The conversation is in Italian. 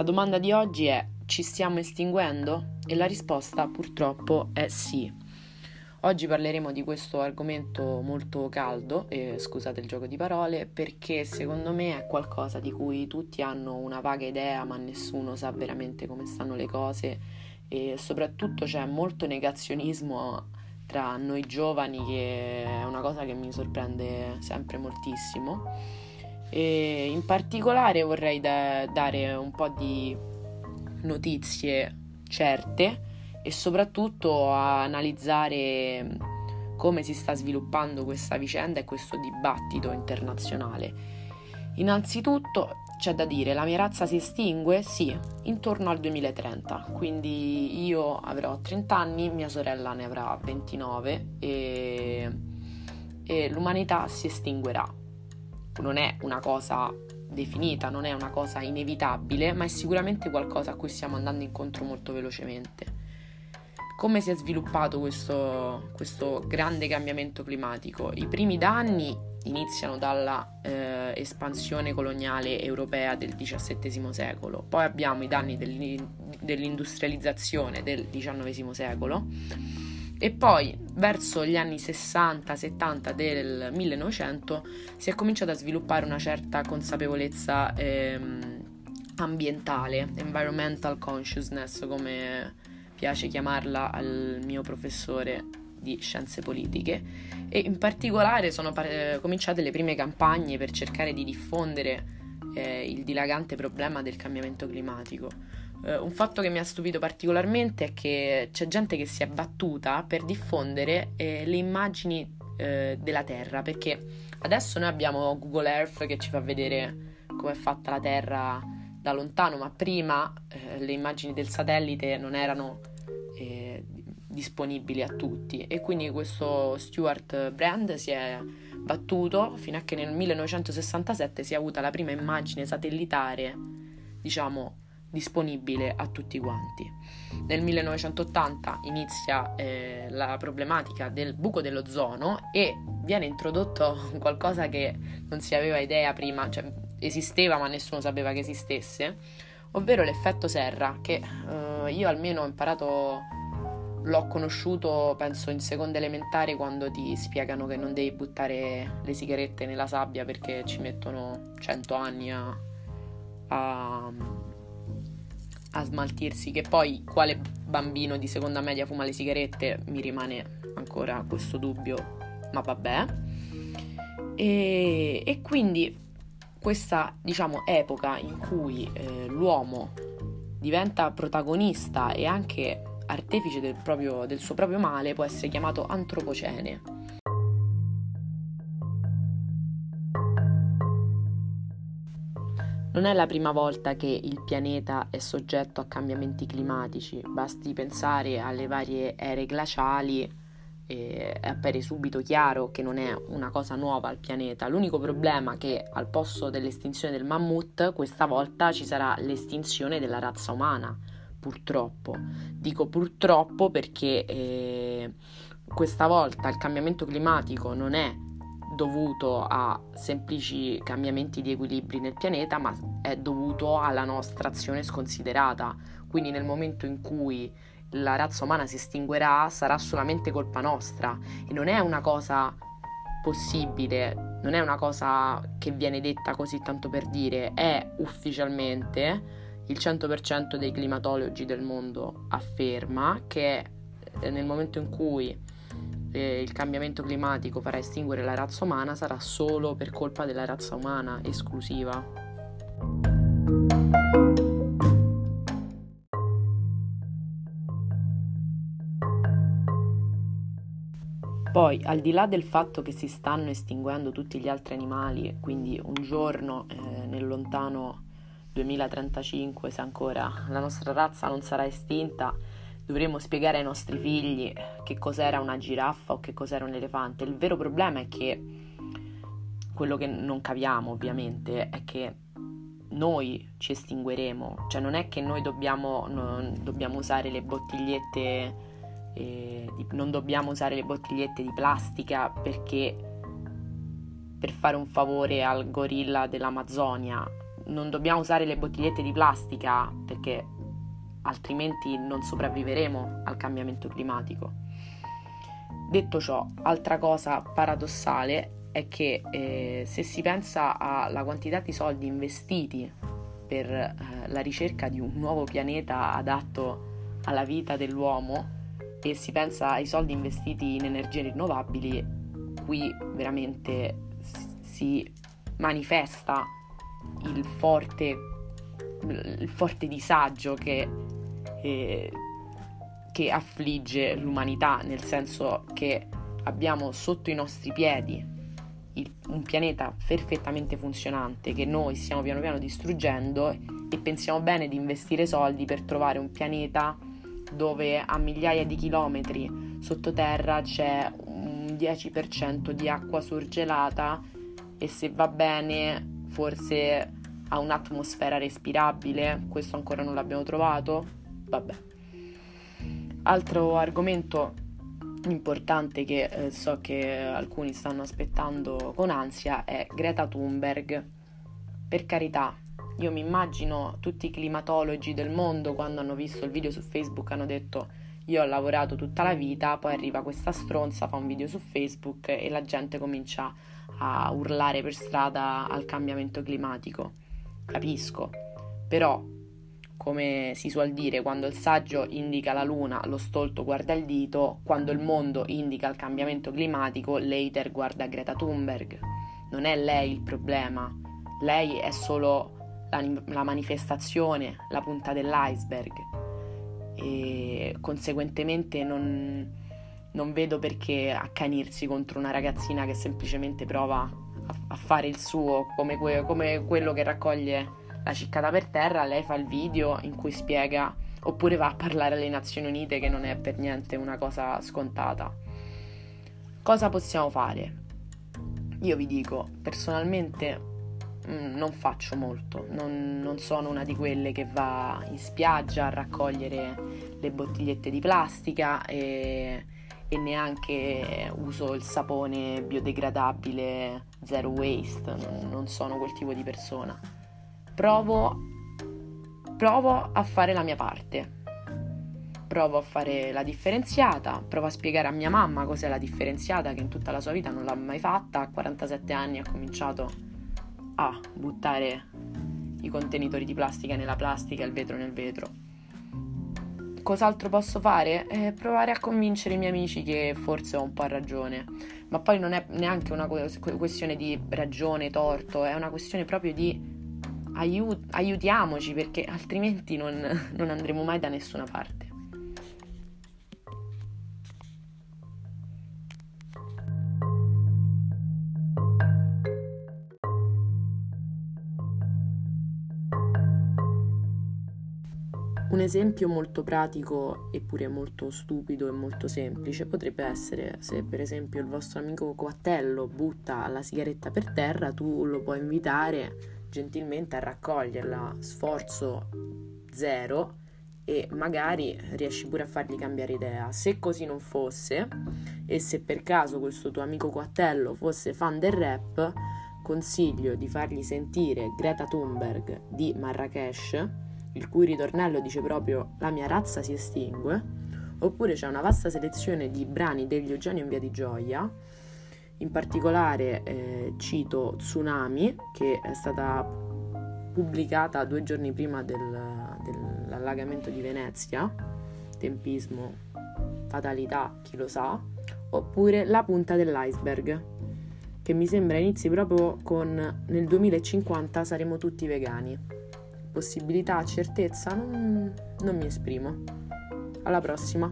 La domanda di oggi è ci stiamo estinguendo? E la risposta purtroppo è sì. Oggi parleremo di questo argomento molto caldo, e scusate il gioco di parole, perché secondo me è qualcosa di cui tutti hanno una vaga idea, ma nessuno sa veramente come stanno le cose e soprattutto c'è molto negazionismo tra noi giovani che è una cosa che mi sorprende sempre moltissimo. E in particolare vorrei da- dare un po' di notizie certe e soprattutto analizzare come si sta sviluppando questa vicenda e questo dibattito internazionale. Innanzitutto c'è da dire, la mia razza si estingue? Sì, intorno al 2030, quindi io avrò 30 anni, mia sorella ne avrà 29 e, e l'umanità si estinguerà. Non è una cosa definita, non è una cosa inevitabile, ma è sicuramente qualcosa a cui stiamo andando incontro molto velocemente. Come si è sviluppato questo, questo grande cambiamento climatico? I primi danni iniziano dalla eh, espansione coloniale europea del XVII secolo, poi abbiamo i danni dell'industrializzazione del XIX secolo e poi verso gli anni 60-70 del 1900 si è cominciata a sviluppare una certa consapevolezza ehm, ambientale, environmental consciousness come piace chiamarla al mio professore di scienze politiche e in particolare sono par- cominciate le prime campagne per cercare di diffondere eh, il dilagante problema del cambiamento climatico. Eh, un fatto che mi ha stupito particolarmente è che c'è gente che si è battuta per diffondere eh, le immagini eh, della Terra perché adesso noi abbiamo Google Earth che ci fa vedere come è fatta la Terra da lontano, ma prima eh, le immagini del satellite non erano eh, disponibili a tutti. E quindi questo Stuart Brand si è battuto fino a che nel 1967 si è avuta la prima immagine satellitare, diciamo, disponibile a tutti quanti. Nel 1980 inizia eh, la problematica del buco dell'ozono e viene introdotto qualcosa che non si aveva idea prima, cioè esisteva ma nessuno sapeva che esistesse, ovvero l'effetto serra che eh, io almeno ho imparato l'ho conosciuto penso in seconda elementare quando ti spiegano che non devi buttare le sigarette nella sabbia perché ci mettono 100 anni a, a, a smaltirsi che poi quale bambino di seconda media fuma le sigarette mi rimane ancora questo dubbio ma vabbè e, e quindi questa diciamo epoca in cui eh, l'uomo diventa protagonista e anche artefice del, proprio, del suo proprio male può essere chiamato antropocene. Non è la prima volta che il pianeta è soggetto a cambiamenti climatici, basti pensare alle varie ere glaciali e appare subito chiaro che non è una cosa nuova al pianeta. L'unico problema è che al posto dell'estinzione del mammut, questa volta ci sarà l'estinzione della razza umana, purtroppo. Dico purtroppo perché eh, questa volta il cambiamento climatico non è dovuto a semplici cambiamenti di equilibri nel pianeta, ma è dovuto alla nostra azione sconsiderata. Quindi nel momento in cui la razza umana si estinguerà sarà solamente colpa nostra e non è una cosa possibile, non è una cosa che viene detta così tanto per dire, è ufficialmente il 100% dei climatologi del mondo afferma che eh, nel momento in cui eh, il cambiamento climatico farà estinguere la razza umana sarà solo per colpa della razza umana esclusiva. Poi, al di là del fatto che si stanno estinguendo tutti gli altri animali, quindi un giorno eh, nel lontano 2035, se ancora la nostra razza non sarà estinta, dovremo spiegare ai nostri figli che cos'era una giraffa o che cos'era un elefante. Il vero problema è che quello che non capiamo ovviamente è che noi ci estingueremo, cioè non è che noi dobbiamo, dobbiamo usare le bottigliette, eh, di, non dobbiamo usare le bottigliette di plastica perché per fare un favore al gorilla dell'Amazzonia non dobbiamo usare le bottigliette di plastica perché altrimenti non sopravviveremo al cambiamento climatico. Detto ciò, altra cosa paradossale è che eh, se si pensa alla quantità di soldi investiti per eh, la ricerca di un nuovo pianeta adatto alla vita dell'uomo e si pensa ai soldi investiti in energie rinnovabili, qui veramente si manifesta il forte, il forte disagio che, eh, che affligge l'umanità, nel senso che abbiamo sotto i nostri piedi il, un pianeta perfettamente funzionante che noi stiamo piano piano distruggendo e pensiamo bene di investire soldi per trovare un pianeta dove a migliaia di chilometri sottoterra c'è un 10% di acqua surgelata e se va bene forse ha un'atmosfera respirabile, questo ancora non l'abbiamo trovato, vabbè. Altro argomento importante che eh, so che alcuni stanno aspettando con ansia è Greta Thunberg. Per carità, io mi immagino tutti i climatologi del mondo quando hanno visto il video su Facebook hanno detto io ho lavorato tutta la vita, poi arriva questa stronza, fa un video su Facebook e la gente comincia a urlare per strada al cambiamento climatico. Capisco, però come si suol dire, quando il saggio indica la luna, lo stolto guarda il dito, quando il mondo indica il cambiamento climatico, l'hater guarda Greta Thunberg. Non è lei il problema, lei è solo la, la manifestazione, la punta dell'iceberg e conseguentemente non, non vedo perché accanirsi contro una ragazzina che semplicemente prova a, a fare il suo, come, que, come quello che raccoglie la ciccata per terra, lei fa il video in cui spiega, oppure va a parlare alle Nazioni Unite che non è per niente una cosa scontata. Cosa possiamo fare? Io vi dico, personalmente mm, non faccio molto, non, non sono una di quelle che va in spiaggia a raccogliere le bottigliette di plastica e e neanche uso il sapone biodegradabile zero waste, non sono quel tipo di persona. Provo, provo a fare la mia parte. Provo a fare la differenziata, provo a spiegare a mia mamma cos'è la differenziata che in tutta la sua vita non l'ha mai fatta, a 47 anni ha cominciato a buttare i contenitori di plastica nella plastica e il vetro nel vetro cos'altro posso fare? Eh, provare a convincere i miei amici che forse ho un po' ragione. Ma poi non è neanche una questione di ragione, torto, è una questione proprio di aiut- aiutiamoci perché altrimenti non, non andremo mai da nessuna parte. Un esempio molto pratico eppure molto stupido e molto semplice potrebbe essere se per esempio il vostro amico Quattello butta la sigaretta per terra, tu lo puoi invitare gentilmente a raccoglierla, sforzo zero e magari riesci pure a fargli cambiare idea. Se così non fosse e se per caso questo tuo amico Quattello fosse fan del rap, consiglio di fargli sentire Greta Thunberg di Marrakesh il cui ritornello dice proprio la mia razza si estingue, oppure c'è una vasta selezione di brani degli Eugenio in Via di Gioia, in particolare eh, cito Tsunami, che è stata pubblicata due giorni prima del, dell'allagamento di Venezia, tempismo, fatalità, chi lo sa, oppure La punta dell'iceberg, che mi sembra inizi proprio con nel 2050 saremo tutti vegani possibilità, certezza, non, non mi esprimo. Alla prossima!